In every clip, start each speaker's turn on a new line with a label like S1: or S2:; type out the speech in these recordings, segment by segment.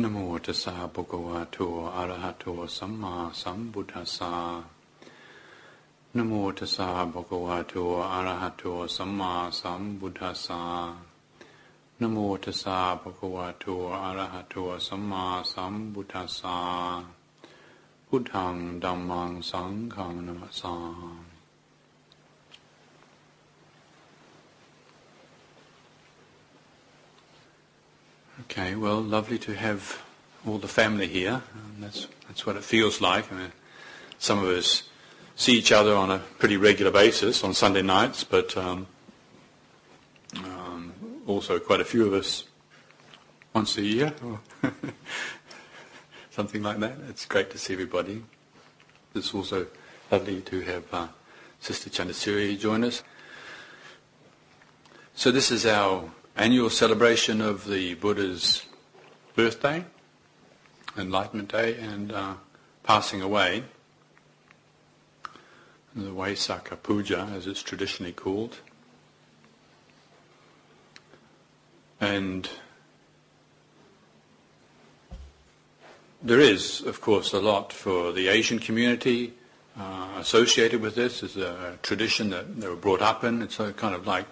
S1: นโมตัสสะภะคะวะโตอะระหะโตสัมมาสัมพุทธัสสะนโมตัสสะภะคะวะโตอะระหะโตสัมมาสัมพุทธัสสะนโมตัสสะภะคะวะโตอะระหะโตสัมมาสัมพุทธัสสะพุทธังธัมมังสังฆังนะมัสสา Okay, well, lovely to have all the family here. Um, that's that's what it feels like. I mean, some of us see each other on a pretty regular basis on Sunday nights, but um, um, also quite a few of us once a year, or something like that. It's great to see everybody. It's also lovely to have uh, Sister Chandasiri join us. So this is our annual celebration of the Buddha's birthday, Enlightenment Day, and uh, passing away, the Vaisakha Puja, as it's traditionally called. And there is, of course, a lot for the Asian community uh, associated with this. It's a tradition that they were brought up in. It's kind of like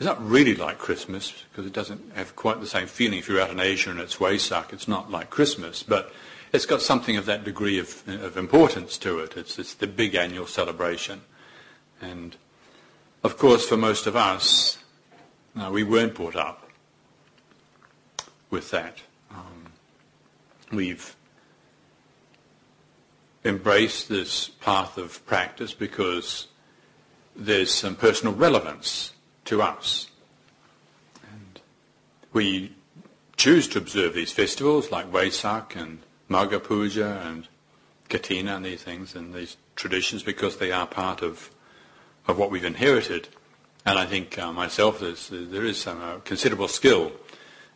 S1: it's not really like Christmas because it doesn't have quite the same feeling. If you're out in Asia and it's Waisak, it's not like Christmas, but it's got something of that degree of, of importance to it. It's, it's the big annual celebration. And of course, for most of us, uh, we weren't brought up with that. Um, we've embraced this path of practice because there's some personal relevance to us. And we choose to observe these festivals like Vesak and Magha Puja and Katina and these things and these traditions because they are part of, of what we've inherited. And I think uh, myself, there is some uh, considerable skill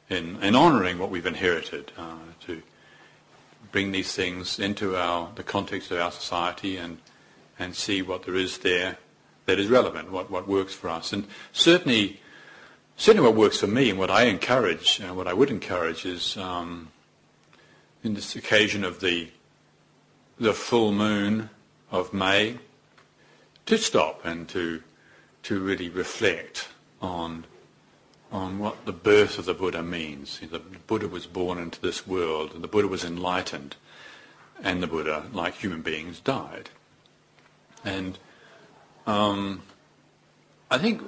S1: in, in honouring what we've inherited, uh, to bring these things into our, the context of our society and, and see what there is there that is relevant, what, what works for us. And certainly, certainly what works for me and what I encourage, and what I would encourage is um, in this occasion of the, the full moon of May, to stop and to, to really reflect on, on what the birth of the Buddha means. The Buddha was born into this world, and the Buddha was enlightened, and the Buddha, like human beings, died. And um, I think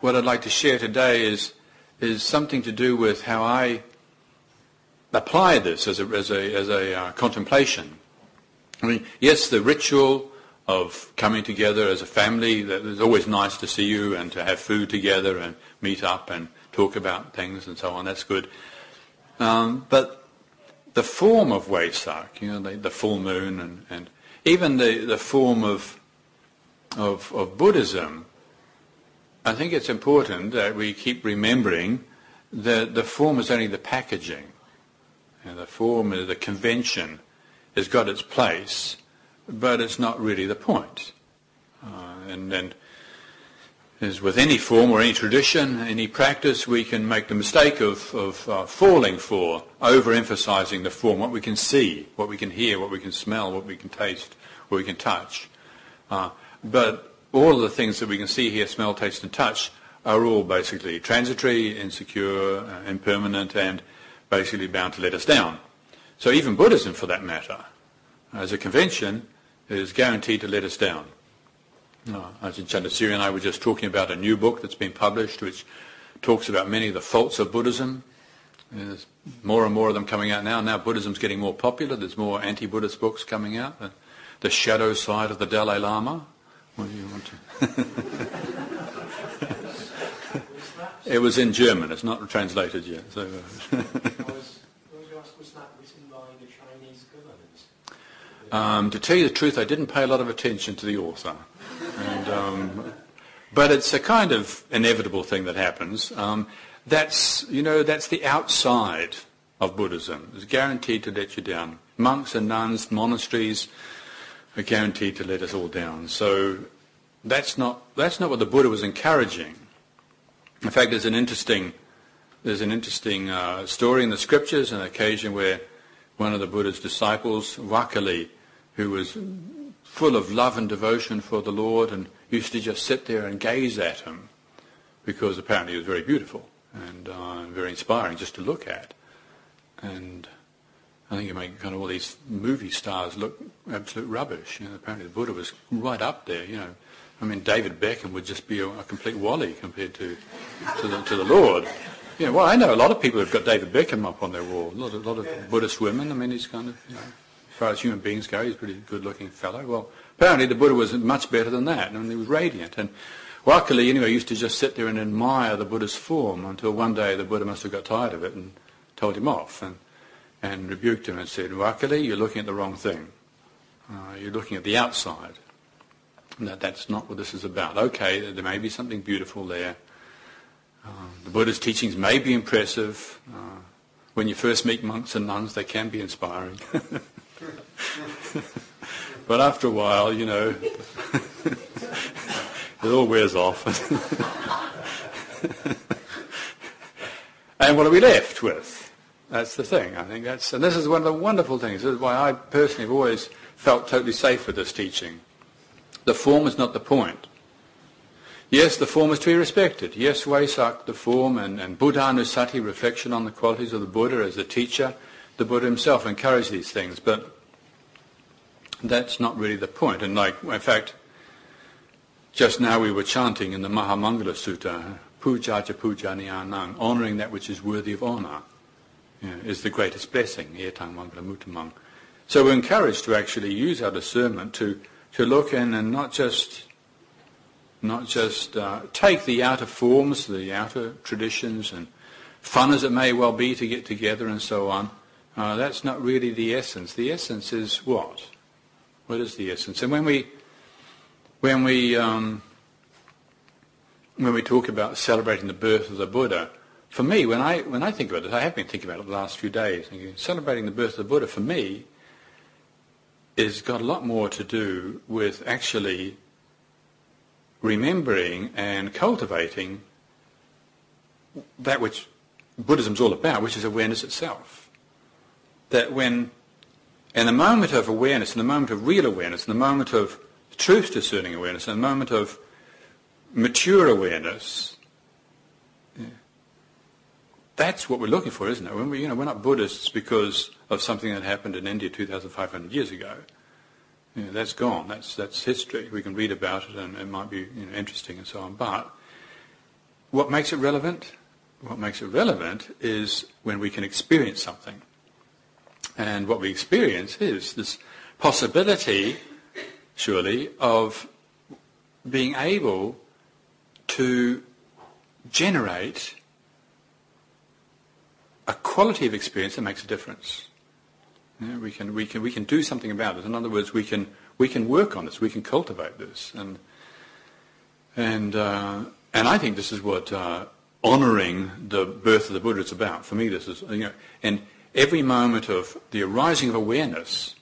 S1: what I'd like to share today is is something to do with how I apply this as a as a as a uh, contemplation. I mean, yes, the ritual of coming together as a family. It's always nice to see you and to have food together and meet up and talk about things and so on. That's good. Um, but the form of Wesak, you know, the, the full moon and, and even the, the form of of, of Buddhism, I think it's important that we keep remembering that the form is only the packaging. And the form, is the convention, has got its place, but it's not really the point. Uh, and, and as with any form or any tradition, any practice, we can make the mistake of, of uh, falling for overemphasizing the form, what we can see, what we can hear, what we can smell, what we can taste, what we can touch. Uh, but all of the things that we can see, hear, smell, taste, and touch are all basically transitory, insecure, uh, impermanent, and basically bound to let us down. So even Buddhism, for that matter, as a convention, is guaranteed to let us down. Uh, Ajahn Chandasiri and I were just talking about a new book that's been published which talks about many of the faults of Buddhism. There's more and more of them coming out now. Now Buddhism's getting more popular. There's more anti-Buddhist books coming out. The, the shadow side of the Dalai Lama, what do you want to? it was in German. It's not translated yet. So. Was that written by the Chinese government? Um, to tell you the truth, I didn't pay a lot of attention to the author. And, um, but it's a kind of inevitable thing that happens. Um, that's, you know, that's the outside of Buddhism. It's guaranteed to let you down. Monks and nuns, monasteries, are guaranteed to let us all down. So that's not, that's not what the Buddha was encouraging. In fact, there's an interesting there's an interesting uh, story in the scriptures, an occasion where one of the Buddha's disciples, Vakkali, who was full of love and devotion for the Lord and used to just sit there and gaze at him because apparently he was very beautiful and uh, very inspiring just to look at. And I think you make kind of all these movie stars look absolute rubbish. You know, apparently the Buddha was right up there. You know, I mean David Beckham would just be a, a complete wally compared to to the, to the Lord. You know, well, I know a lot of people who've got David Beckham up on their wall. A lot, of, a lot of Buddhist women. I mean, he's kind of, you know, as far as human beings go, he's a pretty good-looking fellow. Well, apparently the Buddha was much better than that, and he was radiant. And Vakkali, anyway, used to just sit there and admire the Buddha's form until one day the Buddha must have got tired of it and told him off and, and rebuked him and said, Vakkali, you're looking at the wrong thing. Uh, you're looking at the outside. That, that's not what this is about. Okay, there may be something beautiful there. Uh, the Buddha's teachings may be impressive. Uh, when you first meet monks and nuns, they can be inspiring. but after a while, you know, it all wears off. and what are we left with? That's the thing. I think that's, and this is one of the wonderful things. This is why I personally have always felt totally safe with this teaching. The form is not the point. Yes, the form is to be respected. Yes, Vesak, the form, and, and Buddhanussati, reflection on the qualities of the Buddha as a teacher. The Buddha himself encouraged these things, but that's not really the point. And like, in fact, just now we were chanting in the Mahamangala Sutta, Pujaja Pujaniyanang, honouring that which is worthy of honour, is the greatest blessing, So we're encouraged to actually use our discernment to, to look in and not just not just uh, take the outer forms, the outer traditions, and fun as it may well be to get together and so on. Uh, that's not really the essence. The essence is what? What is the essence? And when we when we um, when we talk about celebrating the birth of the Buddha, for me, when I when I think about it, I have been thinking about it the last few days. Celebrating the birth of the Buddha for me is got a lot more to do with actually remembering and cultivating that which Buddhism's all about, which is awareness itself. That when, in the moment of awareness, in the moment of real awareness, in the moment of truth discerning awareness, in the moment of mature awareness, that's what we're looking for, isn't it? When we, you know, we're not Buddhists because of something that happened in India 2,500 years ago. You know, that's gone. That's that's history. We can read about it, and it might be you know, interesting and so on. But what makes it relevant? What makes it relevant is when we can experience something, and what we experience is this possibility, surely, of being able to generate a quality of experience that makes a difference. We can we can we can do something about it. In other words, we can we can work on this. We can cultivate this, and and uh, and I think this is what uh, honouring the birth of the Buddha is about. For me, this is you know, and every moment of the arising of awareness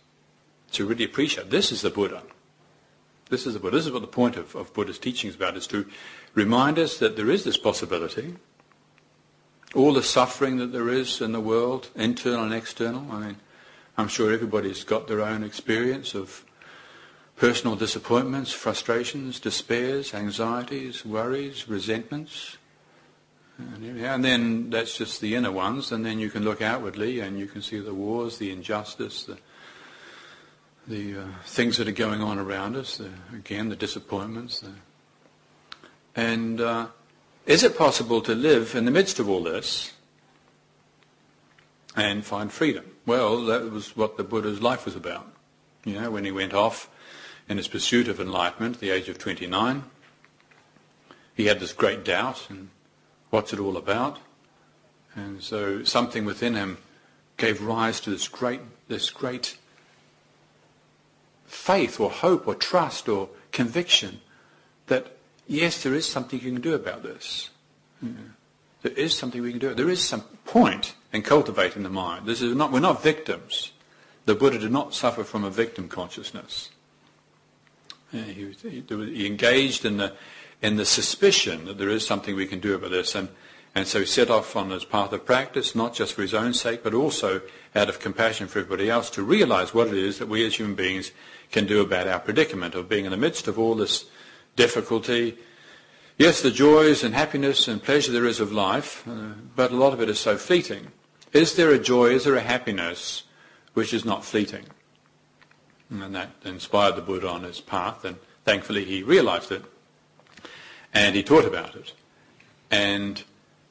S1: to really appreciate this is the Buddha. This is the Buddha. This is what the point of, of Buddha's teaching is about: is to remind us that there is this possibility. All the suffering that there is in the world, internal and external. I mean I'm sure everybody's got their own experience of personal disappointments, frustrations, despairs, anxieties, worries, resentments. And then that's just the inner ones, and then you can look outwardly and you can see the wars, the injustice, the, the uh, things that are going on around us, the, again, the disappointments. The, and uh, is it possible to live in the midst of all this and find freedom. Well, that was what the Buddha's life was about. You know, when he went off in his pursuit of enlightenment at the age of 29, he had this great doubt and what's it all about? And so something within him gave rise to this great, this great faith or hope or trust or conviction that yes, there is something you can do about this. Yeah. There is something we can do. There is some point in cultivating the mind. This is not, we're not victims. The Buddha did not suffer from a victim consciousness. He, he, he engaged in the, in the suspicion that there is something we can do about this. And, And so he set off on his path of practice, not just for his own sake, but also out of compassion for everybody else, to realize what it is that we as human beings can do about our predicament of being in the midst of all this difficulty. Yes, the joys and happiness and pleasure there is of life, uh, but a lot of it is so fleeting. Is there a joy, is there a happiness which is not fleeting? And that inspired the Buddha on his path, and thankfully he realized it, and he taught about it. And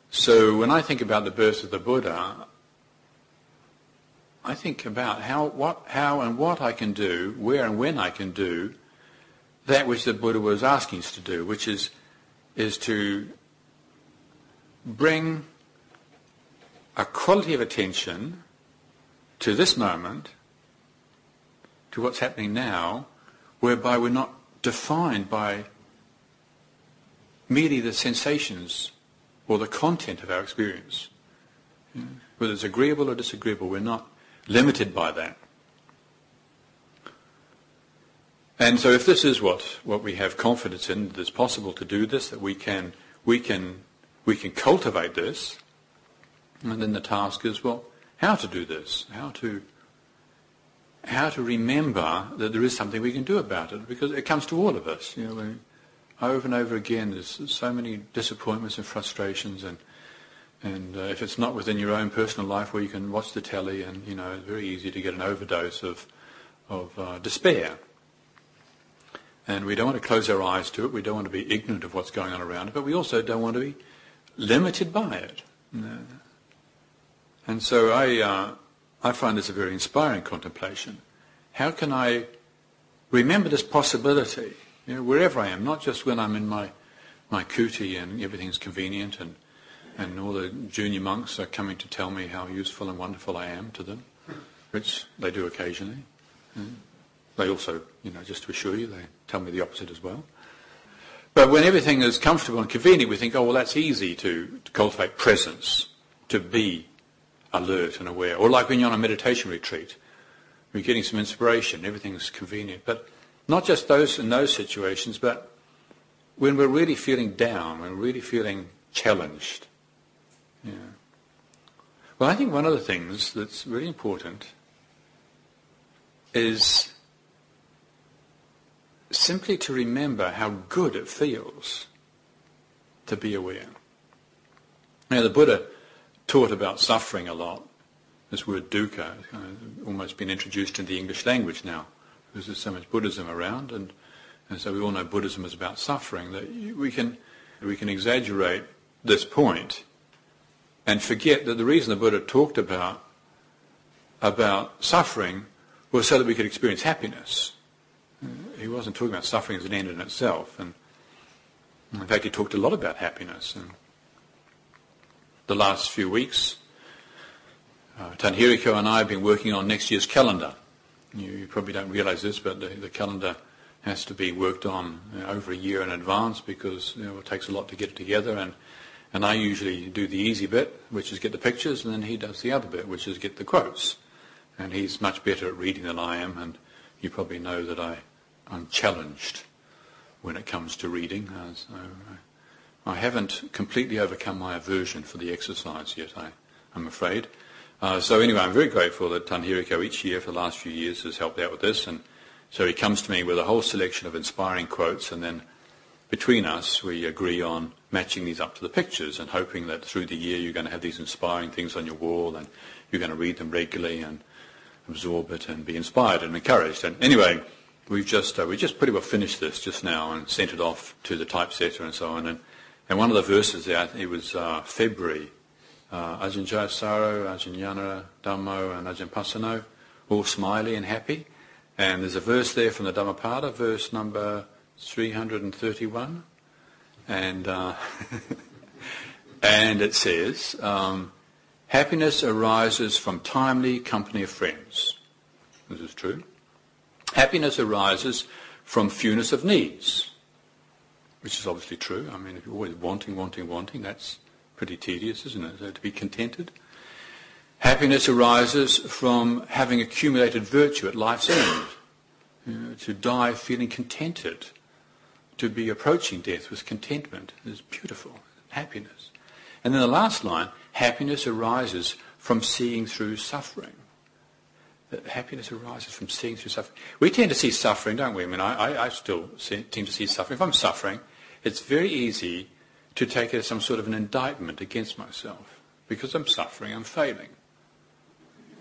S1: so when I think about the birth of the Buddha, I think about how, what, how and what I can do, where and when I can do that which the Buddha was asking us to do, which is, is to bring a quality of attention to this moment, to what's happening now, whereby we're not defined by merely the sensations or the content of our experience. Whether it's agreeable or disagreeable, we're not limited by that. And so if this is what, what we have confidence in, that it's possible to do this, that we can, we can, we can cultivate this, and then the task is, well, how to do this? How to, how to remember that there is something we can do about it, because it comes to all of us. You know, over and over again, there's so many disappointments and frustrations, and and uh, if it's not within your own personal life, where you can watch the telly, and you know, it's very easy to get an overdose of of uh, despair. And we don't want to close our eyes to it. We don't want to be ignorant of what's going on around it, but we also don't want to be limited by it. No. And so I, uh, I find this a very inspiring contemplation. How can I remember this possibility you know, wherever I am, not just when I'm in my, my kuti and everything's convenient and, and all the junior monks are coming to tell me how useful and wonderful I am to them, which they do occasionally. They also, you know, just to assure you, they tell me the opposite as well. But when everything is comfortable and convenient, we think, oh, well, that's easy to, to cultivate presence, to be alert and aware. Or like when you're on a meditation retreat, you're getting some inspiration, everything's convenient. But not just those in those situations, but when we're really feeling down, when we're really feeling challenged. Yeah. Well, I think one of the things that's really important is simply to remember how good it feels to be aware. Now, the Buddha taught about suffering a lot. This word dukkha has almost been introduced into the English language now because there's so much Buddhism around, and, and so we all know Buddhism is about suffering, that we can, we can exaggerate this point and forget that the reason the Buddha talked about, about suffering was so that we could experience happiness. He wasn't talking about suffering as an end in itself. And in fact, he talked a lot about happiness. And the last few weeks, uh, Tanhiriko and I have been working on next year's calendar. You, you probably don't realize this, but the, the calendar has to be worked on you know, over a year in advance because you know, it takes a lot to get it together. And, and I usually do the easy bit, which is get the pictures, and then he does the other bit, which is get the quotes. And he's much better at reading than I am, and you probably know that I, I'm challenged when it comes to reading. So I haven't completely overcome my aversion for the exercise yet, I, I'm afraid. Uh, so anyway, I'm very grateful that Tanhiriko each year for the last few years has helped out with this. And so he comes to me with a whole selection of inspiring quotes and then between us we agree on matching these up to the pictures and hoping that through the year you're going to have these inspiring things on your wall and you're going to read them regularly and absorb it and be inspired and encouraged. And anyway, we've just, uh, we just pretty well finished this just now and sent it off to the typesetter and so on. And, and one of the verses there, it was uh, February uh, Ajahn Jayasaro, Ajahn Yanara, Dhammo, and Ajahn Pasanno, all smiley and happy. And there's a verse there from the Dhammapada, verse number 331. And, uh, and it says, um, happiness arises from timely company of friends. This is true. Happiness arises from fewness of needs, which is obviously true. I mean, if you're always wanting, wanting, wanting, that's Pretty tedious, isn't it? So to be contented. Happiness arises from having accumulated virtue at life's end. You know, to die feeling contented. To be approaching death with contentment is beautiful. Happiness. And then the last line, happiness arises from seeing through suffering. That happiness arises from seeing through suffering. We tend to see suffering, don't we? I mean, I, I, I still tend to see suffering. If I'm suffering, it's very easy to take it as some sort of an indictment against myself. Because I'm suffering, I'm failing.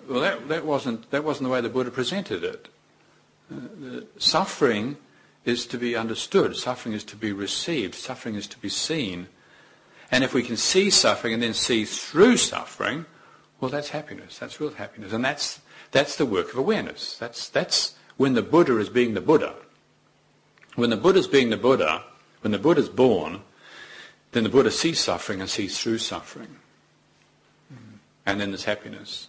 S1: Well, that, that, wasn't, that wasn't the way the Buddha presented it. Uh, suffering is to be understood. Suffering is to be received. Suffering is to be seen. And if we can see suffering and then see through suffering, well, that's happiness. That's real happiness. And that's, that's the work of awareness. That's, that's when the Buddha is being the Buddha. When the Buddha is being the Buddha, when the Buddha is born, then the Buddha sees suffering and sees through suffering. And then there's happiness.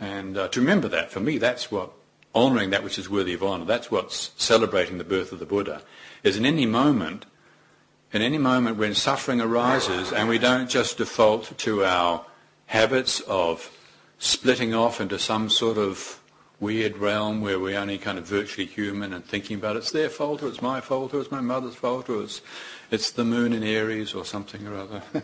S1: And uh, to remember that, for me, that's what honouring that which is worthy of honour, that's what's celebrating the birth of the Buddha, is in any moment, in any moment when suffering arises and we don't just default to our habits of splitting off into some sort of weird realm where we're only kind of virtually human and thinking about it's their fault or it's my fault or it's my mother's fault or it's, it's the moon in Aries or something or other.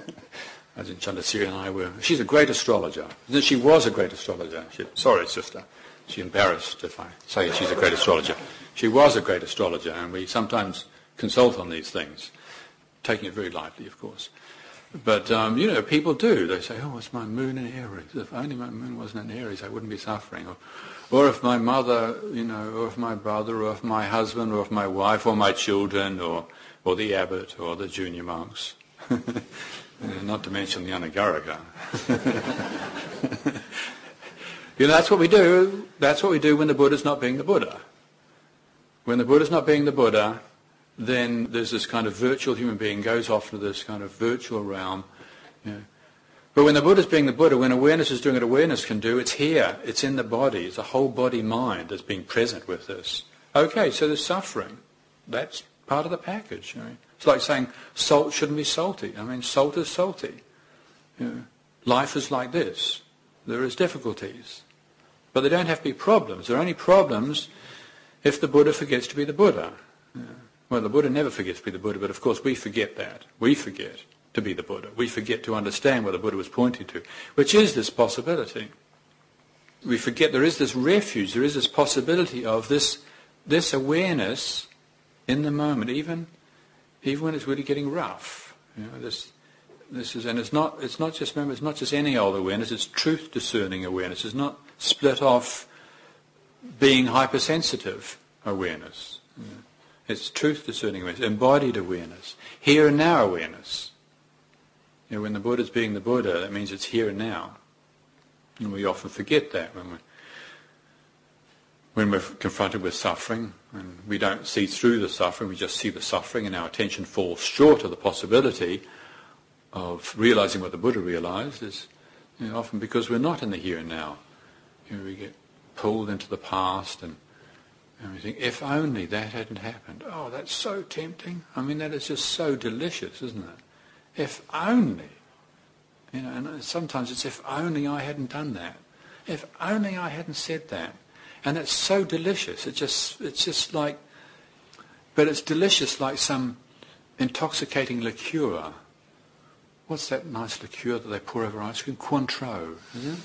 S1: As in Chandasiri and I were. She's a great astrologer. She was a great astrologer. She, sorry, sister. She's embarrassed if I say she's a great astrologer. She was a great astrologer, and we sometimes consult on these things, taking it very lightly, of course. But, um, you know, people do. They say, oh, it's my moon in Aries. If only my moon wasn't in Aries, I wouldn't be suffering. Or, or if my mother, you know, or if my brother, or if my husband, or if my wife, or my children, or, or the abbot, or the junior monks. Not to mention the Anagarika. you know, that's what we do. That's what we do when the Buddha's not being the Buddha. When the Buddha's not being the Buddha, then there's this kind of virtual human being goes off into this kind of virtual realm. You know. But when the Buddha's being the Buddha, when awareness is doing what awareness can do, it's here. It's in the body. It's a whole body mind that's being present with this. Okay, so there's suffering. That's part of the package. You know. It's like saying salt shouldn't be salty. I mean, salt is salty. You know, life is like this. There is difficulties. But they don't have to be problems. They're only problems if the Buddha forgets to be the Buddha. Well, the Buddha never forgets to be the Buddha, but of course we forget that. We forget to be the Buddha. We forget to understand what the Buddha was pointing to, which is this possibility. We forget there is this refuge, there is this possibility of this, this awareness in the moment, even even when it's really getting rough. You know, this, this is, and it's not, it's not just, remember, it's not just any old awareness, it's truth discerning awareness. It's not split off being hypersensitive awareness. You know. It's truth discerning awareness, embodied awareness, here and now awareness. You know, when the Buddha's being the Buddha, that means it's here and now. And we often forget that when we when we're confronted with suffering and we don't see through the suffering, we just see the suffering and our attention falls short of the possibility of realizing what the Buddha realized is you know, often because we're not in the here and now. You know, we get pulled into the past and, and we think, if only that hadn't happened. Oh, that's so tempting. I mean, that is just so delicious, isn't it? If only. You know, and sometimes it's if only I hadn't done that. If only I hadn't said that. And it's so delicious. It just, it's just like, but it's delicious like some intoxicating liqueur. What's that nice liqueur that they pour over ice cream? Cointreau, is it?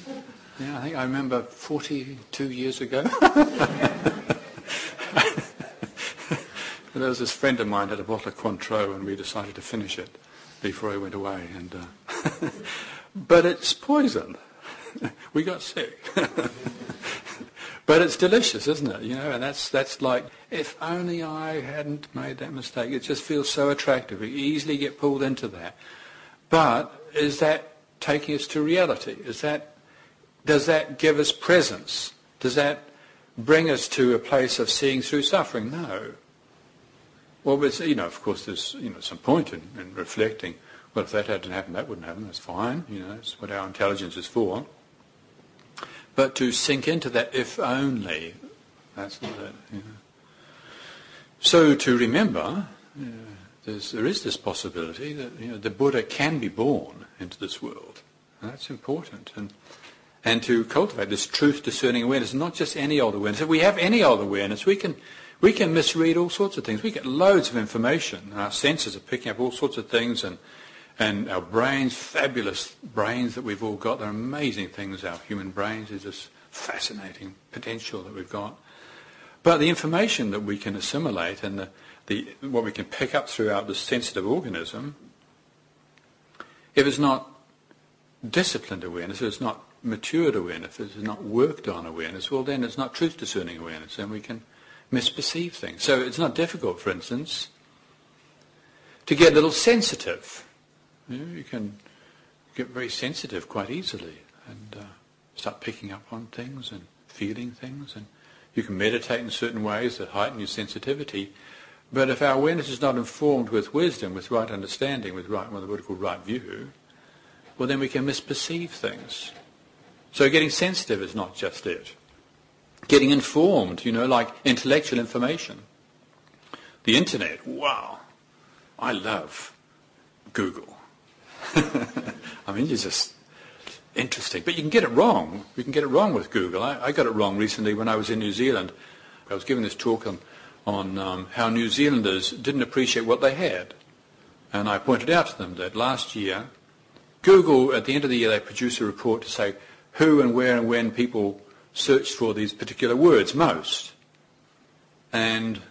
S1: Yeah, I think I remember 42 years ago. there was this friend of mine had a bottle of Cointreau and we decided to finish it before I went away. And, uh, but it's poison. we got sick. But it's delicious, isn't it? You know, and that's that's like if only I hadn't made that mistake. It just feels so attractive. We easily get pulled into that. But is that taking us to reality? Is that does that give us presence? Does that bring us to a place of seeing through suffering? No. Well, but, you know, of course, there's you know some point in, in reflecting. Well, if that hadn't happened, that wouldn't happen. That's fine. You know, that's what our intelligence is for. But to sink into that, if only, that's not it. So to remember, uh, know, there is this possibility that you know, the Buddha can be born into this world. And that's important. And, and to cultivate this truth discerning awareness, not just any old awareness. If we have any old awareness, we can, we can misread all sorts of things. We get loads of information. Our senses are picking up all sorts of things and And our brains, fabulous brains that we've all got, they're amazing things, our human brains. is this fascinating potential that we've got. But the information that we can assimilate and the, the, what we can pick up throughout this sensitive organism, if it's not disciplined awareness, if it's not matured awareness, if it's not worked on awareness, well then it's not truth discerning awareness and we can misperceive things. So it's not difficult, for instance, to get a little sensitive. You, know, you can get very sensitive quite easily and uh, start picking up on things and feeling things and you can meditate in certain ways that heighten your sensitivity. But if our awareness is not informed with wisdom, with right understanding, with right, what we call right view, well then we can misperceive things. So getting sensitive is not just it. Getting informed, you know, like intellectual information. The internet, wow. I love Google. I mean, it's just interesting. But you can get it wrong. You can get it wrong with Google. I, I got it wrong recently when I was in New Zealand. I was giving this talk on, on um, how New Zealanders didn't appreciate what they had. And I pointed out to them that last year, Google, at the end of the year, they produce a report to say who and where and when people searched for these particular words most. And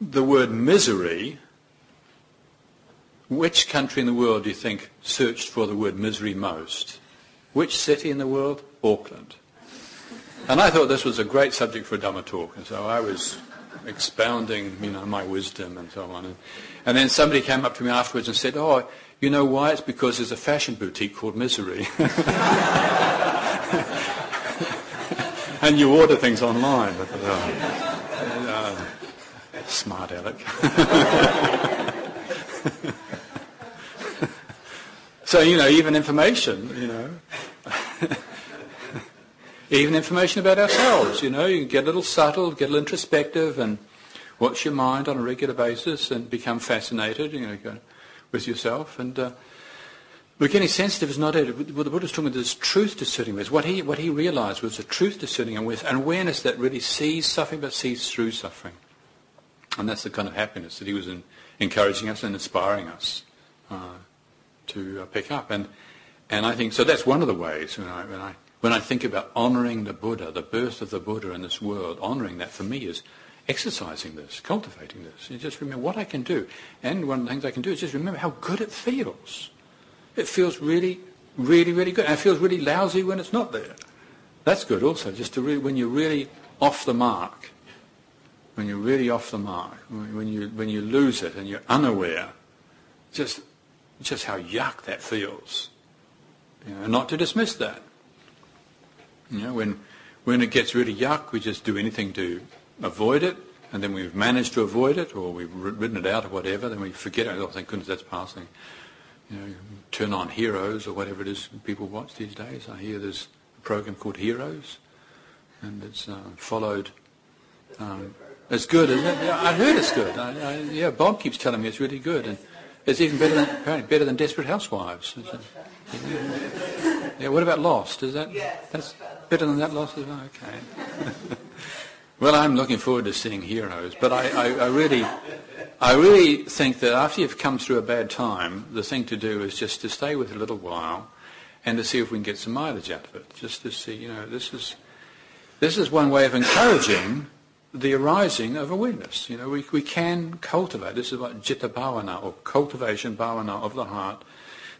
S1: the word misery, which country in the world do you think searched for the word misery most? Which city in the world? Auckland. And I thought this was a great subject for a Dhamma talk, and so I was expounding, you know, my wisdom and so on. And, and then somebody came up to me afterwards and said, oh, you know why? It's because there's a fashion boutique called Misery. and you order things online. Uh, uh, smart aleck. so, you know, even information, you know. even information about ourselves, you know, you get a little subtle, get a little introspective and watch your mind on a regular basis and become fascinated, you know, with yourself. And uh, but getting sensitive is not it. What the Buddha's talking about this truth discerning What he, what he realized was a truth discerning and an awareness that really sees suffering but sees through suffering. And that's the kind of happiness that he was in, encouraging us and inspiring us uh, to uh, pick up. And, and I think, so that's one of the ways when I, when I, when I think about honoring the Buddha, the birth of the Buddha in this world, honoring that for me is exercising this, cultivating this. You just remember what I can do. And one of the things I can do is just remember how good it feels it feels really, really, really good. And it feels really lousy when it's not there. That's good also, just to really, when you're really off the mark, when you're really off the mark, when you, when you lose it and you're unaware, just, just how yuck that feels. You know, not to dismiss that. You know, when, when it gets really yuck, we just do anything to avoid it, and then we've managed to avoid it, or we've written it out or whatever, then we forget it. Oh, thank goodness that's passing you know, turn on Heroes or whatever it is people watch these days. I hear there's a program called Heroes, and it's uh, followed. Um, it's good, isn't it? Yeah, I heard it's good. I, I, yeah, Bob keeps telling me it's really good, and it's even better than apparently better than Desperate Housewives. Yeah. yeah. What about Lost? Is that that's better than that Lost as well? Okay. well, I'm looking forward to seeing Heroes, but I, I, I really. I really think that after you've come through a bad time, the thing to do is just to stay with it a little while and to see if we can get some mileage out of it. Just to see, you know, this is, this is one way of encouraging the arising of awareness. You know, we, we can cultivate. This is what citta bhavana, or cultivation bhavana of the heart.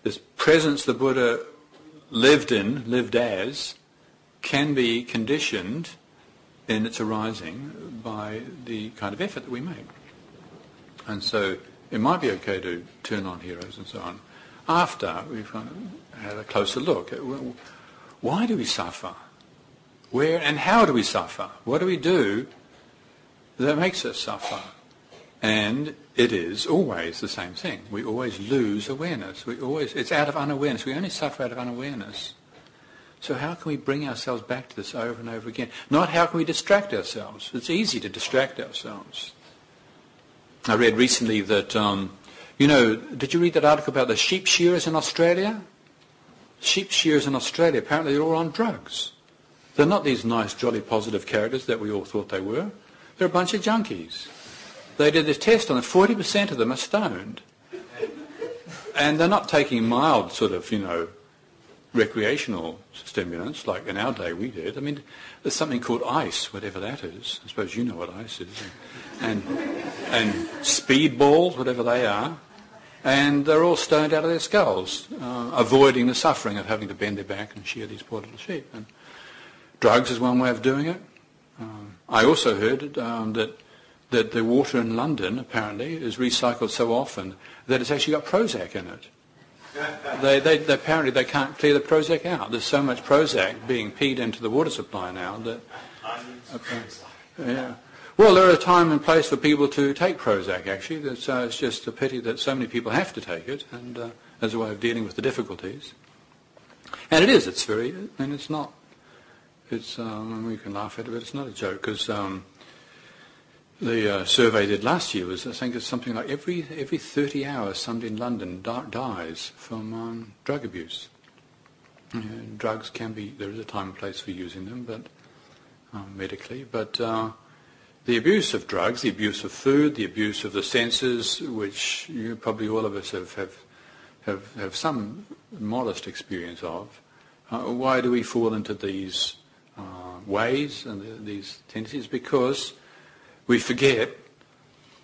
S1: This presence the Buddha lived in, lived as, can be conditioned in its arising by the kind of effort that we make. And so it might be okay to turn on heroes and so on after we've had a closer look at why do we suffer? Where and how do we suffer? What do we do that makes us suffer? And it is always the same thing. We always lose awareness. We always, it's out of unawareness. We only suffer out of unawareness. So how can we bring ourselves back to this over and over again? Not how can we distract ourselves. It's easy to distract ourselves. I read recently that, um, you know, did you read that article about the sheep shearers in Australia? Sheep shearers in Australia, apparently they're all on drugs. They're not these nice, jolly, positive characters that we all thought they were. They're a bunch of junkies. They did this test on them. 40% of them are stoned. and they're not taking mild sort of, you know, recreational stimulants like in our day we did. I mean, there's something called ice, whatever that is. I suppose you know what ice is. And, and speed balls, whatever they are. And they're all stoned out of their skulls, uh, avoiding the suffering of having to bend their back and shear these poor little sheep. And drugs is one way of doing it. Um, I also heard um, that that the water in London apparently is recycled so often that it's actually got Prozac in it. They, they, they, apparently they can't clear the Prozac out. There's so much Prozac being peed into the water supply now that. Okay, yeah. Well, there are a time and place for people to take Prozac. Actually, uh, it's just a pity that so many people have to take it, and uh, as a way of dealing with the difficulties. And it is. It's very. And it's not. It's. Um, we can laugh at it, but it's not a joke because. Um, the uh, survey did last year was, I think it's something like every, every 30 hours somebody in London di- dies from um, drug abuse. drugs can be, there is a time and place for using them, but um, medically, but uh, the abuse of drugs, the abuse of food, the abuse of the senses, which you, probably all of us have, have, have, have some modest experience of, uh, why do we fall into these uh, ways and the, these tendencies? Because we forget,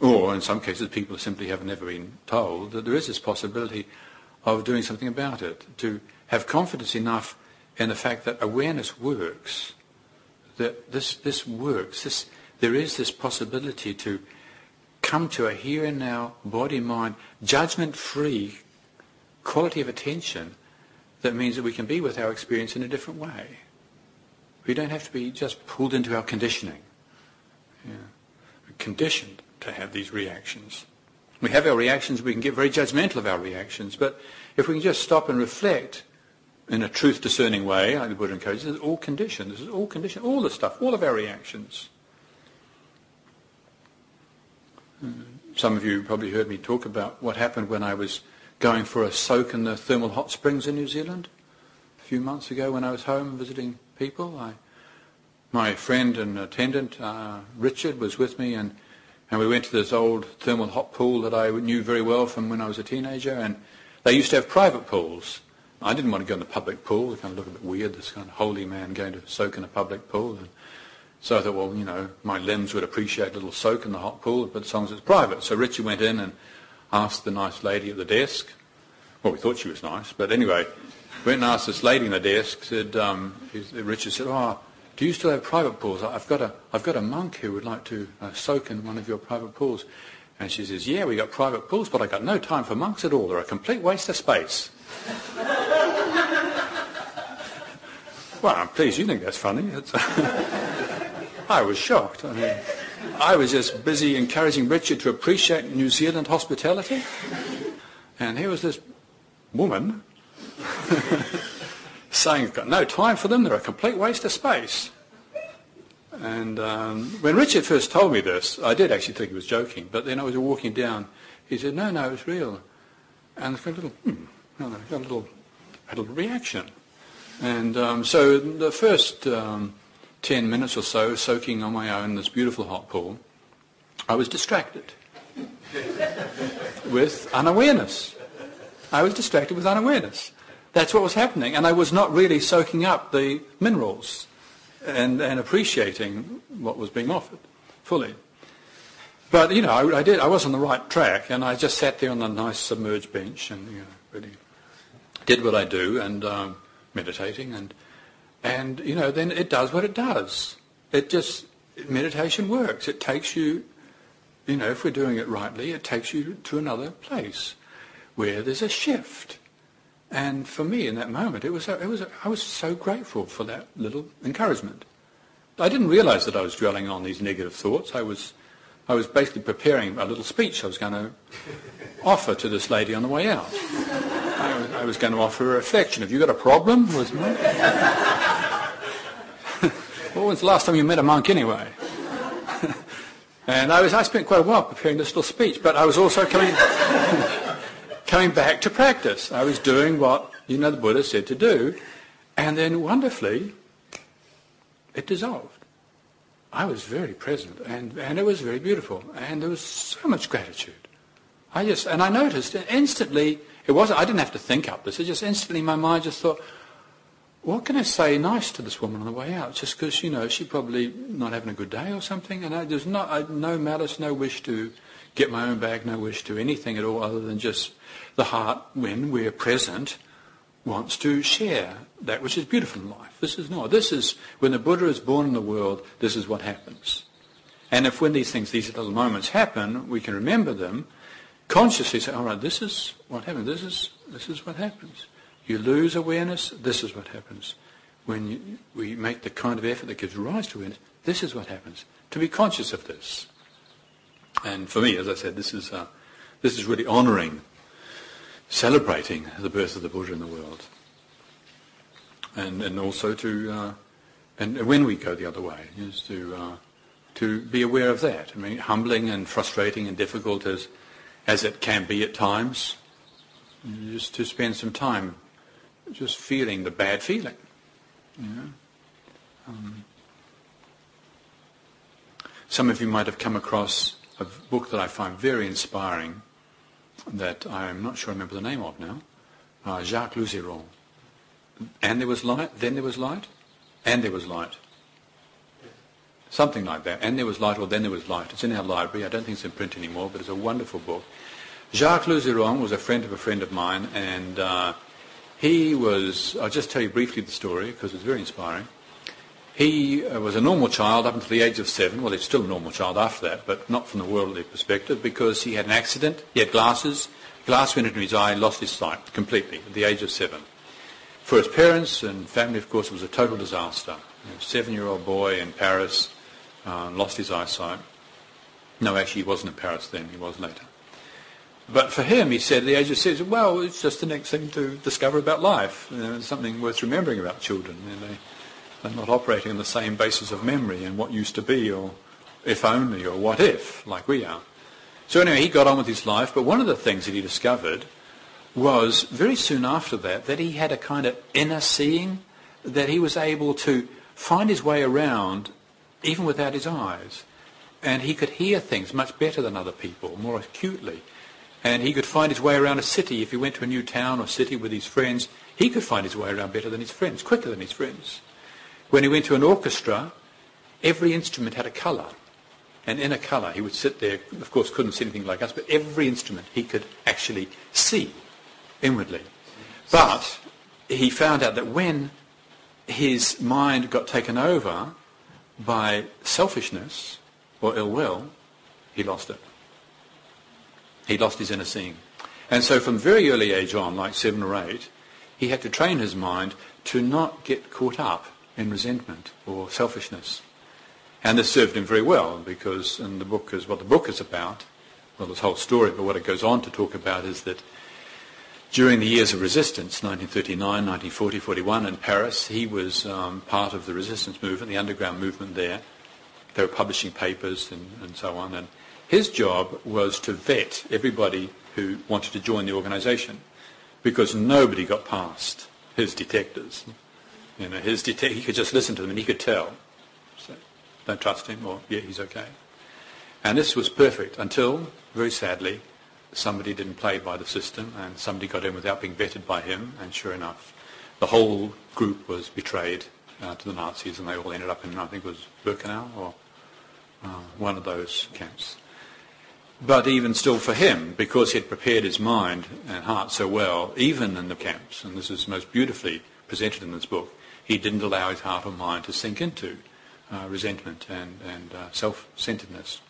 S1: or in some cases people simply have never been told, that there is this possibility of doing something about it, to have confidence enough in the fact that awareness works, that this, this works, this, there is this possibility to come to a here and now, body, mind, judgment-free quality of attention that means that we can be with our experience in a different way. We don't have to be just pulled into our conditioning. Yeah conditioned to have these reactions. We have our reactions, we can get very judgmental of our reactions, but if we can just stop and reflect in a truth discerning way, like the Buddha encourages, this is all conditioned. This is all conditioned. All the stuff, all of our reactions. Some of you probably heard me talk about what happened when I was going for a soak in the thermal hot springs in New Zealand a few months ago when I was home visiting people. I my friend and attendant, uh, Richard, was with me, and, and we went to this old thermal hot pool that I knew very well from when I was a teenager, and they used to have private pools. I didn't want to go in the public pool. It kind of looked a bit weird, this kind of holy man going to soak in a public pool. And so thought, well, you know, my limbs would appreciate a little soak in the hot pool, but as long as it's private. So Richard went in and asked the nice lady at the desk. Well, we thought she was nice, but anyway, went and asked this lady in the desk, said, um, Richard said, oh, do you still have private pools? I've got a, I've got a monk who would like to uh, soak in one of your private pools. And she says, yeah, we got private pools, but I got no time for monks at all. They're a complete waste of space. well, I'm pleased you think that's funny. I was shocked. I mean, I was just busy encouraging Richard to appreciate New Zealand hospitality. And here was this woman saying I've got no time for them, they're a complete waste of space. And um, when Richard first told me this, I did actually think he was joking, but then I was walking down, he said, no, no, it's real. And I got a little, hmm, I got a little, had a little reaction. And um, so the first um, 10 minutes or so, soaking on my own in this beautiful hot pool, I was distracted with unawareness. I was distracted with unawareness. That's what was happening. And I was not really soaking up the minerals and, and appreciating what was being offered fully. But, you know, I, I, did, I was on the right track and I just sat there on the nice submerged bench and, you know, really did what I do and um, meditating and, and, you know, then it does what it does. It just, meditation works. It takes you, you know, if we're doing it rightly, it takes you to another place where there's a shift. And for me, in that moment, it was, it was, I was so grateful for that little encouragement. I didn't realize that I was dwelling on these negative thoughts. I was, I was basically preparing a little speech I was going to offer to this lady on the way out. I was, I was going to offer a reflection. Have you got a problem with me? Well, when's the last time you met a monk anyway? and I, was, I spent quite a while preparing this little speech, but I was also coming coming back to practice. I was doing what, you know, the Buddha said to do. And then wonderfully, it dissolved. I was very present and, and it was very beautiful. And there was so much gratitude. I just, and I noticed instantly It wasn't, I didn't have to think up this. It just instantly, my mind just thought, what can I say nice to this woman on the way out? Just because, you know, she probably not having a good day or something. And I, there's not, I, no malice, no wish to get my own back, no wish to anything at all other than just the heart, when we're present, wants to share that which is beautiful in life. This is not. This is, when the Buddha is born in the world, this is what happens. And if when these things, these little moments happen, we can remember them, consciously say, all right, this is what happens. This is, this is what happens. You lose awareness, this is what happens. When you, we make the kind of effort that gives rise to awareness, this is what happens. To be conscious of this. And for me, as I said, this is, uh, this is really honouring, celebrating the birth of the Buddha in the world. And, and also to, uh, and when we go the other way, is to uh, to be aware of that. I mean, humbling and frustrating and difficult as, as it can be at times, just to spend some time just feeling the bad feeling. Um, some of you might have come across a book that I find very inspiring that I'm not sure I remember the name of now, uh, Jacques Lusseyran. And there was light, then there was light, and there was light. Something like that. And there was light, or then there was light. It's in our library. I don't think it's in print anymore, but it's a wonderful book. Jacques Lusseyran was a friend of a friend of mine, and uh, he was, I'll just tell you briefly the story because it's very inspiring. He uh, was a normal child up until the age of seven. Well, he's still a normal child after that, but not from the worldly perspective because he had an accident. He had glasses. Glass went into his eye, and lost his sight completely at the age of seven. For his parents and family, of course, it was a total disaster. A seven-year-old boy in Paris, uh, lost his eyesight. No, actually, he wasn't in Paris then. He was later. But for him, he said the age of six, well, it's just the next thing to discover about life. You know, it's something worth remembering about children. You know, they, they're not operating on the same basis of memory and what used to be or if only or what if, like we are. So anyway, he got on with his life, but one of the things that he discovered was very soon after that that he had a kind of inner seeing, that he was able to find his way around even without his eyes. And he could hear things much better than other people, more acutely. And he could find his way around a city. If he went to a new town or city with his friends, he could find his way around better than his friends, quicker than his friends. When he went to an orchestra, every instrument had a colour. And in a colour, he would sit there, of course, couldn't see anything like us, but every instrument he could actually see inwardly. But he found out that when his mind got taken over by selfishness or ill will, he lost it. He lost his inner seeing. And so from very early age on, like seven or eight, he had to train his mind to not get caught up in resentment or selfishness. And this served him very well because, and the book is what the book is about, well, this whole story, but what it goes on to talk about is that during the years of resistance, 1939, 1940, 41 in Paris, he was um, part of the resistance movement, the underground movement there. They were publishing papers and, and so on. And his job was to vet everybody who wanted to join the organisation because nobody got past his detectors. You know, his detect- he could just listen to them and he could tell. So, don't trust him or, yeah, he's okay. And this was perfect until, very sadly, somebody didn't play by the system and somebody got in without being vetted by him and sure enough the whole group was betrayed uh, to the Nazis and they all ended up in I think it was Birkenau or uh, one of those camps. But even still for him, because he had prepared his mind and heart so well, even in the camps, and this is most beautifully presented in this book, he didn't allow his heart or mind to sink into uh, resentment and, and uh, self-centeredness.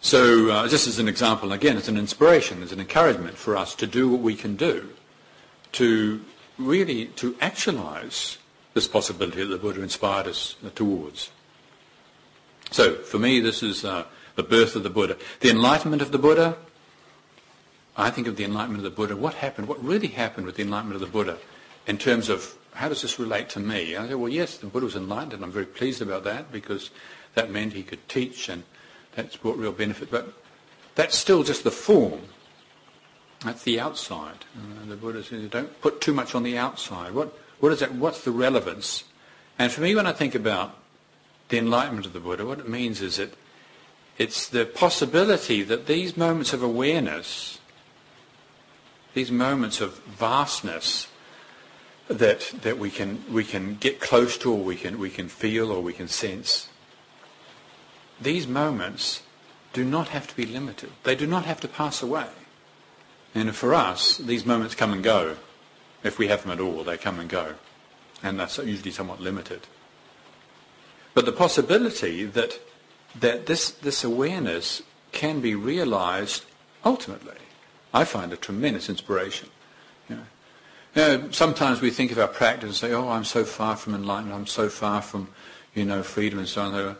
S1: So uh, just as an example, again, it's an inspiration, it's an encouragement for us to do what we can do to really to actualize this possibility that the Buddha inspired us towards. So for me, this is uh, the birth of the Buddha. The enlightenment of the Buddha, I think of the enlightenment of the Buddha. What happened? What really happened with the enlightenment of the Buddha in terms of how does this relate to me? I say, well, yes, the Buddha was enlightened, and I'm very pleased about that because that meant he could teach and that's brought real benefit. But that's still just the form. That's the outside. The Buddha says, don't put too much on the outside. What, what is that? What's the relevance? And for me, when I think about the enlightenment of the Buddha, what it means is that it's the possibility that these moments of awareness these moments of vastness that, that we, can, we can get close to or we can, we can feel or we can sense. These moments do not have to be limited. They do not have to pass away. And for us, these moments come and go. If we have them at all, they come and go. And that's usually somewhat limited. But the possibility that, that this, this awareness can be realized ultimately, I find a tremendous inspiration. You know, you know, sometimes we think of our practice and say, oh, I'm so far from enlightenment, I'm so far from, you know, freedom and so on.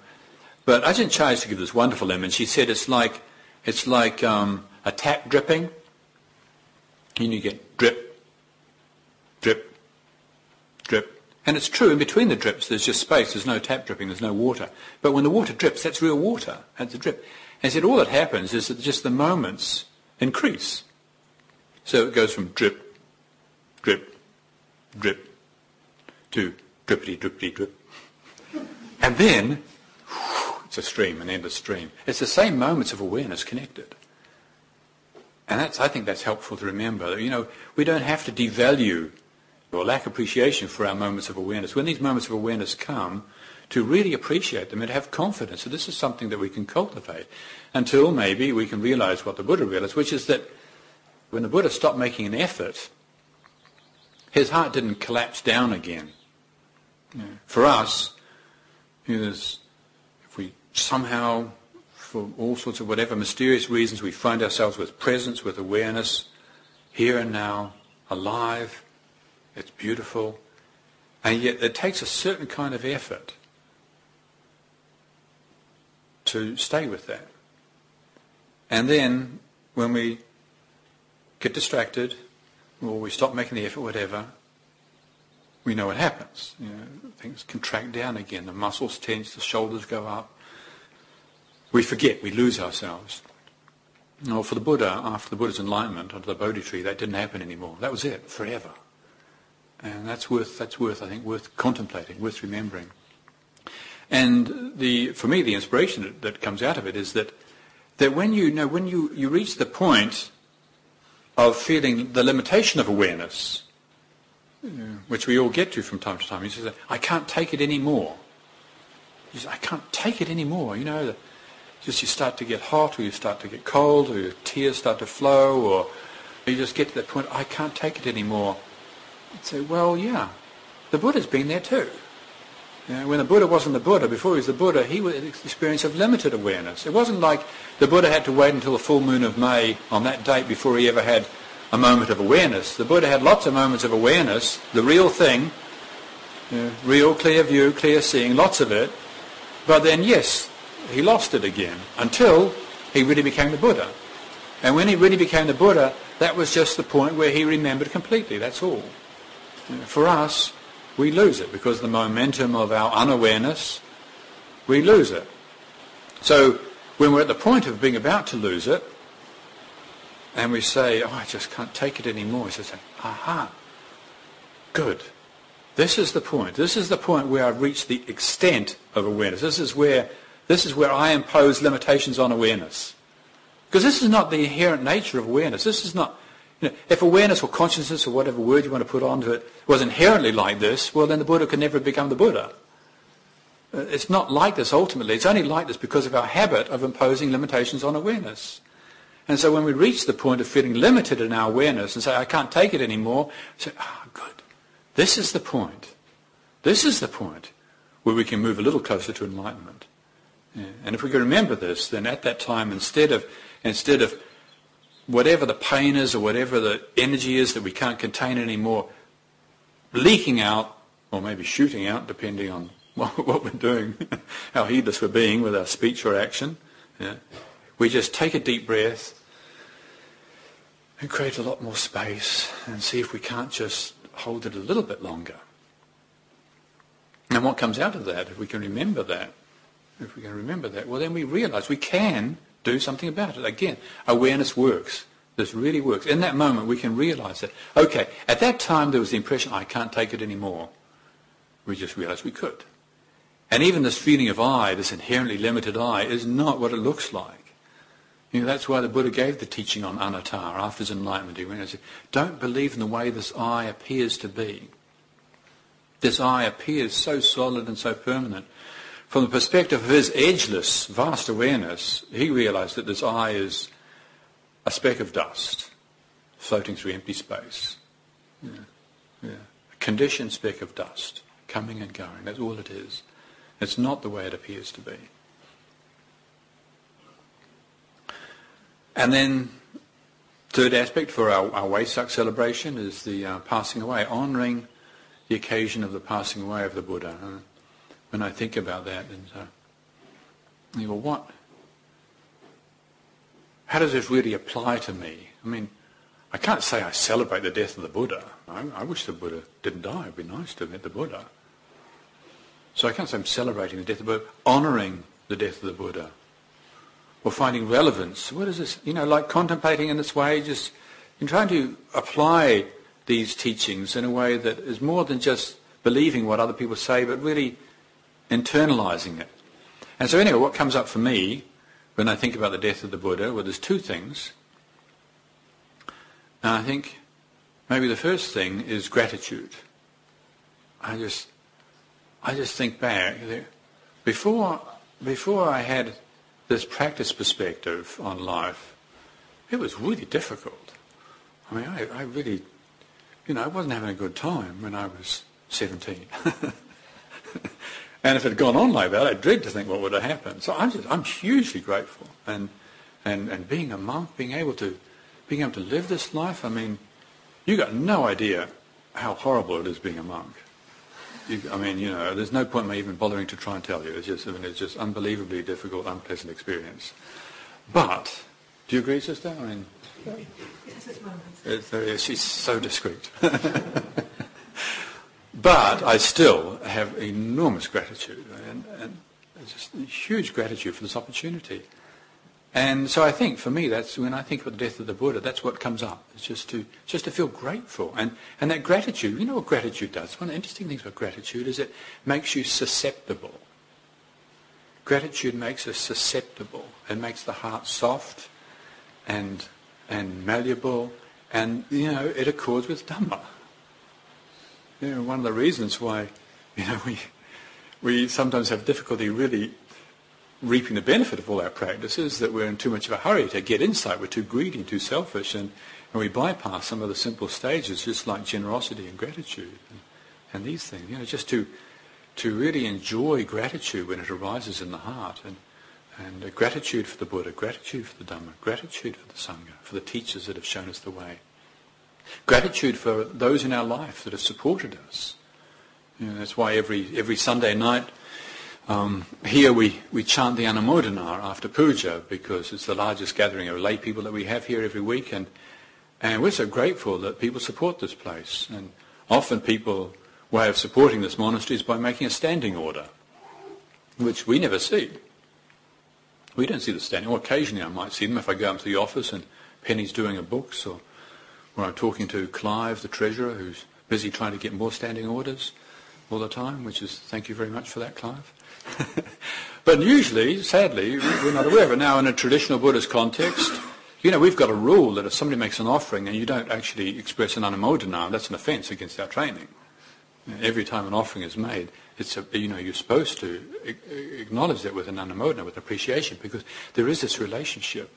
S1: But Ajahn Chah used to give this wonderful image. He said it's like, it's like um, a tap dripping. And you get drip, drip, drip. And it's true, in between the drips there's just space, there's no tap dripping, there's no water. But when the water drips, that's real water, that's a drip. And said all that happens is that just the moments increase. So it goes from drip, drip, drip, to drippity, drippity, drip. And then, it's a stream, an endless stream. It's the same moments of awareness connected. And that's, I think that's helpful to remember. You know, we don't have to devalue or lack appreciation for our moments of awareness. When these moments of awareness come, to really appreciate them and have confidence that this is something that we can cultivate until maybe we can realize what the Buddha realized, which is that when the Buddha stopped making an effort, his heart didn't collapse down again. Know, for us, you know, if we somehow, for all sorts of whatever mysterious reasons, we find ourselves with presence, with awareness, here and now, alive, it's beautiful, and yet it takes a certain kind of effort to stay with that. And then when we get distracted, or we stop making the effort, whatever, we know what happens. You know, things contract down again. The muscles tense, the shoulders go up. We forget, we lose ourselves. No, for the Buddha, after the Buddha's enlightenment under the Bodhi tree, that didn't happen anymore. That was it, forever. And that's worth, that's worth, I think, worth contemplating, worth remembering. And the, for me, the inspiration that, that comes out of it is that, that when you, you know, when you, you reach the point of feeling the limitation of awareness, uh, which we all get to from time to time. He says, I can't take it anymore. He says, I can't take it anymore. You know, just you start to get hot or you start to get cold or your tears start to flow or you just get to that point, I can't take it anymore. You'd say, well, yeah, the Buddha's been there too. You know, when the Buddha wasn't the Buddha, before he was the Buddha, he had an experience of limited awareness. It wasn't like the Buddha had to wait until the full moon of May on that date before he ever had a moment of awareness. The Buddha had lots of moments of awareness, the real thing, you know, real clear view, clear seeing, lots of it. But then, yes, he lost it again until he really became the Buddha. And when he really became the Buddha, that was just the point where he remembered completely. That's all. For us, we lose it because the momentum of our unawareness, we lose it. So when we're at the point of being about to lose it, and we say, oh, I just can't take it anymore, he says, aha, good. This is the point. This is the point where I've reached the extent of awareness. This is where, this is where I impose limitations on awareness. Because this is not the inherent nature of awareness. This is not, you know, if awareness or consciousness or whatever word you want to put onto it was inherently like this, well then the Buddha could never become the Buddha. Uh, it's not like this ultimately. It's only like this because of our habit of imposing limitations on awareness. And so when we reach the point of feeling limited in our awareness and say, I can't take it anymore, say, ah, oh, good. This is the point. This is the point where we can move a little closer to enlightenment. Yeah. And if we can remember this, then at that time, instead of, instead of whatever the pain is or whatever the energy is that we can't contain anymore, leaking out, or maybe shooting out, depending on what, we're doing, how heedless we're being with our speech or action. Yeah. We just take a deep breath and create a lot more space and see if we can't just hold it a little bit longer. And what comes out of that, if we can remember that, if we can remember that, well then we realize we can do something about it. Again, awareness works. This really works. In that moment, we can realize that, okay, at that time there was the impression, I can't take it anymore. We just realized we could. And even this feeling of I, this inherently limited I, is not what it looks like. You know, that's why the Buddha gave the teaching on anatta after his enlightenment. He went and said, don't believe in the way this I appears to be. This I appears so solid and so permanent. From the perspective of his edgeless, vast awareness, he realized that this I is a speck of dust floating through empty space. Yeah. Yeah. A conditioned speck of dust coming and going. That's all it is. It's not the way it appears to be. And then, third aspect for our, our Wesak celebration is the uh, passing away, honouring the occasion of the passing away of the Buddha. Uh, when I think about that, and uh, you know, what? How does this really apply to me? I mean, I can't say I celebrate the death of the Buddha. I, I wish the Buddha didn't die. It'd be nice to have met the Buddha. So I can't say I'm celebrating the death of the Buddha, honouring the death of the Buddha, or finding relevance. What is this? You know, like contemplating in this way, just in trying to apply these teachings in a way that is more than just believing what other people say, but really internalizing it. And so anyway, what comes up for me when I think about the death of the Buddha, well, there's two things. And I think maybe the first thing is gratitude. I just, I just think back. Before, before I had this practice perspective on life, it was really difficult. I mean, I, I really, you know, I wasn't having a good time when I was 17. And if it had gone on like that, I dread to think what would have happened. So I'm just, I'm hugely grateful. And, and, and being a monk, being able to, being able to live this life, I mean, you've got no idea how horrible it is being a monk. You, I mean, you know, there's no point in me even bothering to try and tell you. It's just, I mean, it's just unbelievably difficult, unpleasant experience. But, do you agree, sister? I mean, it's, uh, she's so discreet. But I still have enormous gratitude and, and just huge gratitude for this opportunity. And so I think for me, that's when I think of the death of the Buddha, that's what comes up. It's just to just to feel grateful, and and that gratitude. You know what gratitude does? One of the interesting things about gratitude is it makes you susceptible. Gratitude makes us susceptible. It makes the heart soft, and and malleable, and you know it accords with Dhamma you know, one of the reasons why, you know, we, we sometimes have difficulty really reaping the benefit of all our practices that we're in too much of a hurry to get insight. We're too greedy, too selfish, and, and we bypass some of the simple stages, just like generosity and gratitude and, and these things. You know, just to to really enjoy gratitude when it arises in the heart, and and gratitude for the Buddha, gratitude for the Dhamma, gratitude for the Sangha, for the teachers that have shown us the way. Gratitude for those in our life that have supported us. You know, that's why every, every Sunday night um, here we, we chant the Anumodana after puja because it's the largest gathering of lay people that we have here every week and, and we're so grateful that people support this place. And often people way of supporting this monastery is by making a standing order, which we never see. We don't see the standing. Well, occasionally I might see them if I go up to the office and Penny's doing her books or where I'm talking to Clive, the treasurer, who's busy trying to get more standing orders all the time, which is thank you very much for that, Clive. but usually, sadly, we're not aware of it. Now, in a traditional Buddhist context, you know, we've got a rule that if somebody makes an offering and you don't actually express an anumodana, that's an offence against our training. Every time an offering is made, it's a, you know, you're supposed to acknowledge that with an anumodana, with appreciation, because there is this relationship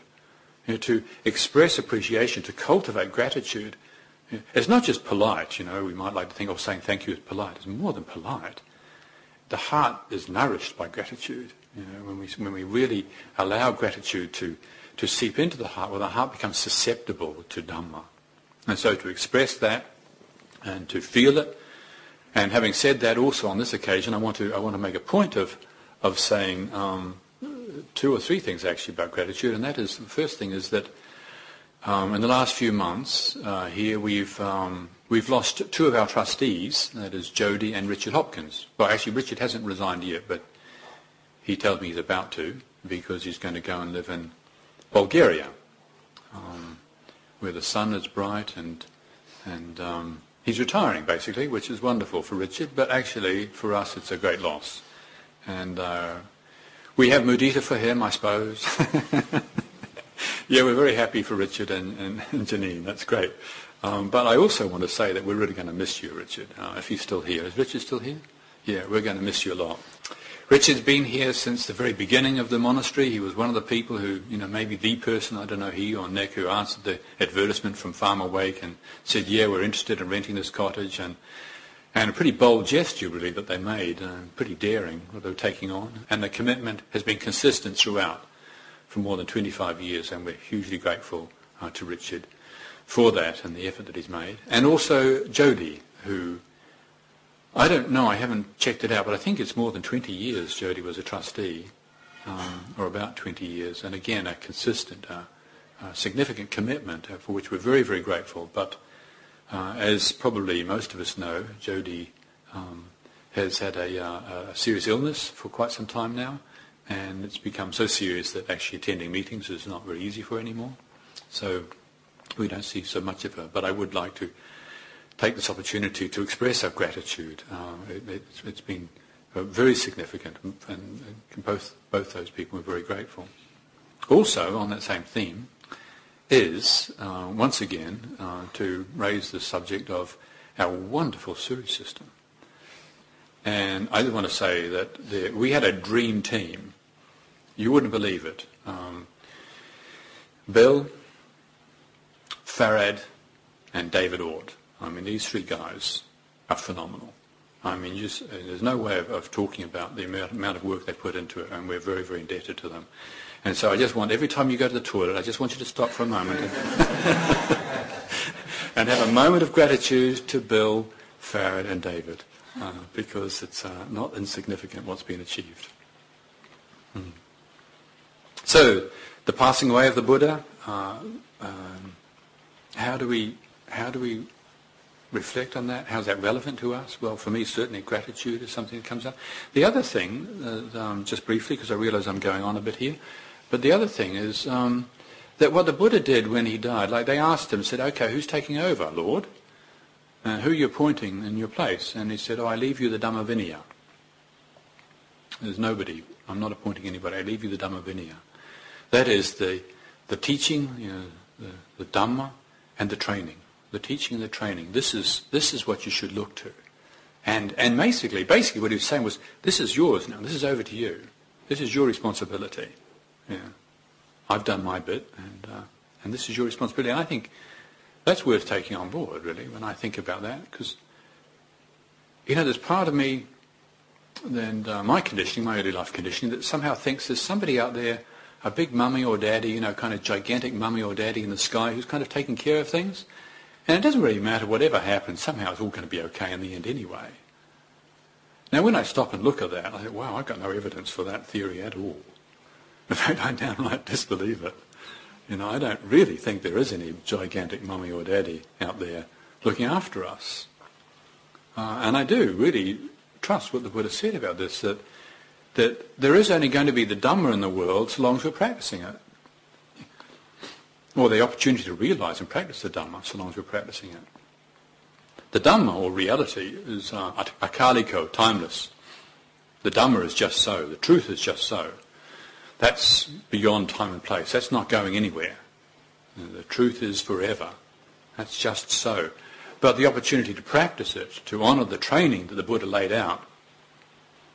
S1: you know, to express appreciation, to cultivate gratitude. It's not just polite, you know, we might like to think, oh, saying thank you is polite. It's more than polite. The heart is nourished by gratitude. You know, when we, when we really allow gratitude to, to seep into the heart, well, the heart becomes susceptible to Dhamma. And so to express that and to feel it, and having said that also on this occasion, I want to, I want to make a point of, of saying, um, two or three things actually about gratitude, and that is the first thing is that um, in the last few months uh, here we've um, we've lost two of our trustees. That is Jody and Richard Hopkins. Well, actually Richard hasn't resigned yet, but he tells me he's about to because he's going to go and live in Bulgaria, um, where the sun is bright and and um, he's retiring basically, which is wonderful for Richard, but actually for us it's a great loss. And uh, we have mudita for him, I suppose. yeah, we're very happy for Richard and, and, and Janine. That's great. Um, but I also want to say that we're really going to miss you, Richard, uh, if he's still here. Is Richard still here? Yeah, we're going to miss you a lot. Richard's been here since the very beginning of the monastery. He was one of the people who, you know, maybe the person, I don't know, he or Nick, who answered the advertisement from Farmer Wake and said, yeah, we're interested in renting this cottage. And, and a pretty bold gesture, really, that they made, uh, pretty daring, what they were taking on. And the commitment has been consistent throughout for more than 25 years, and we're hugely grateful uh, to Richard for that and the effort that he's made. And also Jody, who I don't know, I haven't checked it out, but I think it's more than 20 years Jody was a trustee, um, or about 20 years, and again a consistent, uh, uh, significant commitment uh, for which we're very, very grateful. But uh, as probably most of us know, Jody um, has had a, uh, a serious illness for quite some time now, and it's become so serious that actually attending meetings is not very easy for her anymore. So we don't see so much of her. But I would like to take this opportunity to express our gratitude. Uh, it, has been uh, very significant, and, and, both both those people are very grateful. Also, on that same theme, is uh, once again uh, to raise the subject of our wonderful sewage system. And I just want to say that there, we had a dream team you wouldn't believe it. Um, Bill, Farad, and David Ord. I mean, these three guys are phenomenal. I mean, just, there's no way of, of, talking about the amount, amount of work they put into it, and we're very, very indebted to them. And so I just want, every time you go to the toilet, I just want you to stop for a moment and, and have a moment of gratitude to Bill, Farad, and David, uh, because it's uh, not insignificant what's been achieved. Hmm. So, the passing away of the Buddha, uh, um, how do we how do we reflect on that? How's that relevant to us? Well, for me, certainly gratitude is something that comes up. The other thing, uh, um, just briefly, because I realise I'm going on a bit here, but the other thing is um, that what the Buddha did when he died, like they asked him, said, okay, who's taking over, Lord? Uh, who are you appointing in your place? And he said, oh, I leave you the Dhamma Vinaya. There's nobody. I'm not appointing anybody. I leave you the Dhamma Vinaya. That is the, the teaching, you know, the, the Dhamma, and the training. The teaching and the training. This is, this is what you should look to. And, and basically, basically what he was saying was, this is yours now. This is over to you. This is your responsibility. Yeah. I've done my bit, and, uh, and this is your responsibility. I think that's worth taking on board, really, when I think about that, because, you know, there's part of me, and uh, my conditioning, my early life conditioning, that somehow thinks there's somebody out there a big mummy or daddy, you know, kind of gigantic mummy or daddy in the sky who's kind of taking care of things. And it doesn't really matter whatever happens, somehow it's all going to be okay in the end anyway. Now, when I stop and look at that, I think, wow, I've got no evidence for that theory at all. In fact, I downright disbelieve it. You know, I don't really think there is any gigantic mummy or daddy out there looking after us. Uh, and I do really trust what the Buddha said about this, that that there is only going to be the Dhamma in the world so long as we're practicing it. Or the opportunity to realize and practice the Dhamma so long as we're practicing it. The Dhamma, or reality, is uh, akaliko, timeless. The Dhamma is just so. The truth is just so. That's beyond time and place. That's not going anywhere. The truth is forever. That's just so. But the opportunity to practice it, to honour the training that the Buddha laid out,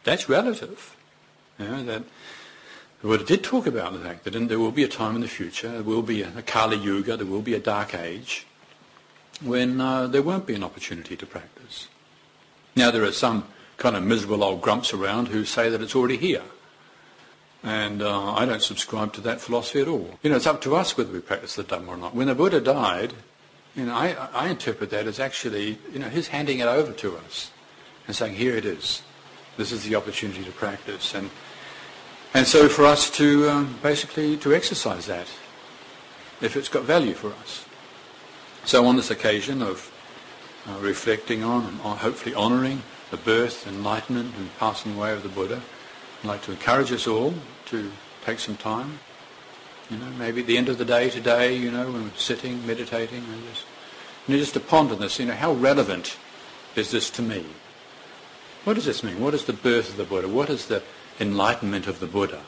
S1: that's relative. You know, that the Buddha did talk about the fact that there will be a time in the future, there will be a, Kali Yuga, there will be a dark age, when uh, there won't be an opportunity to practice. Now there are some kind of miserable old grumps around who say that it's already here. And uh, I don't subscribe to that philosophy at all. You know, it's up to us whether we practice the Dhamma or not. When the Buddha died, you know, I, I interpret that as actually, you know, his handing it over to us and saying, here it is. This is the opportunity to practice. And and so for us to um, basically to exercise that, if it's got value for us. So on this occasion of uh, reflecting on and hopefully honouring the birth, enlightenment and passing away of the Buddha, I'd like to encourage us all to take some time. You know, maybe at the end of the day today, you know, when we're sitting, meditating, and just, you know, just to ponder this, you know, how relevant is this to me? What does this mean? What is the birth of the Buddha? What is the enlightenment of the Buddha?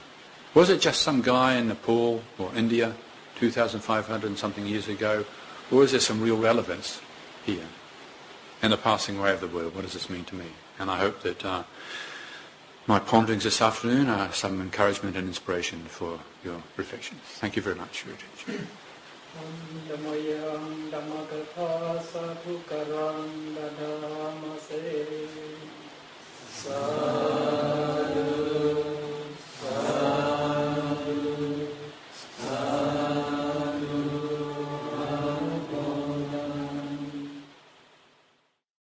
S1: Was it just some guy in Nepal or India 2,500 and something years ago? Or is there some real relevance here? In the passing away of the world, what does this mean to me? And I hope that uh, my ponderings this afternoon are some encouragement and inspiration for your reflection. Thank you very much for your attention.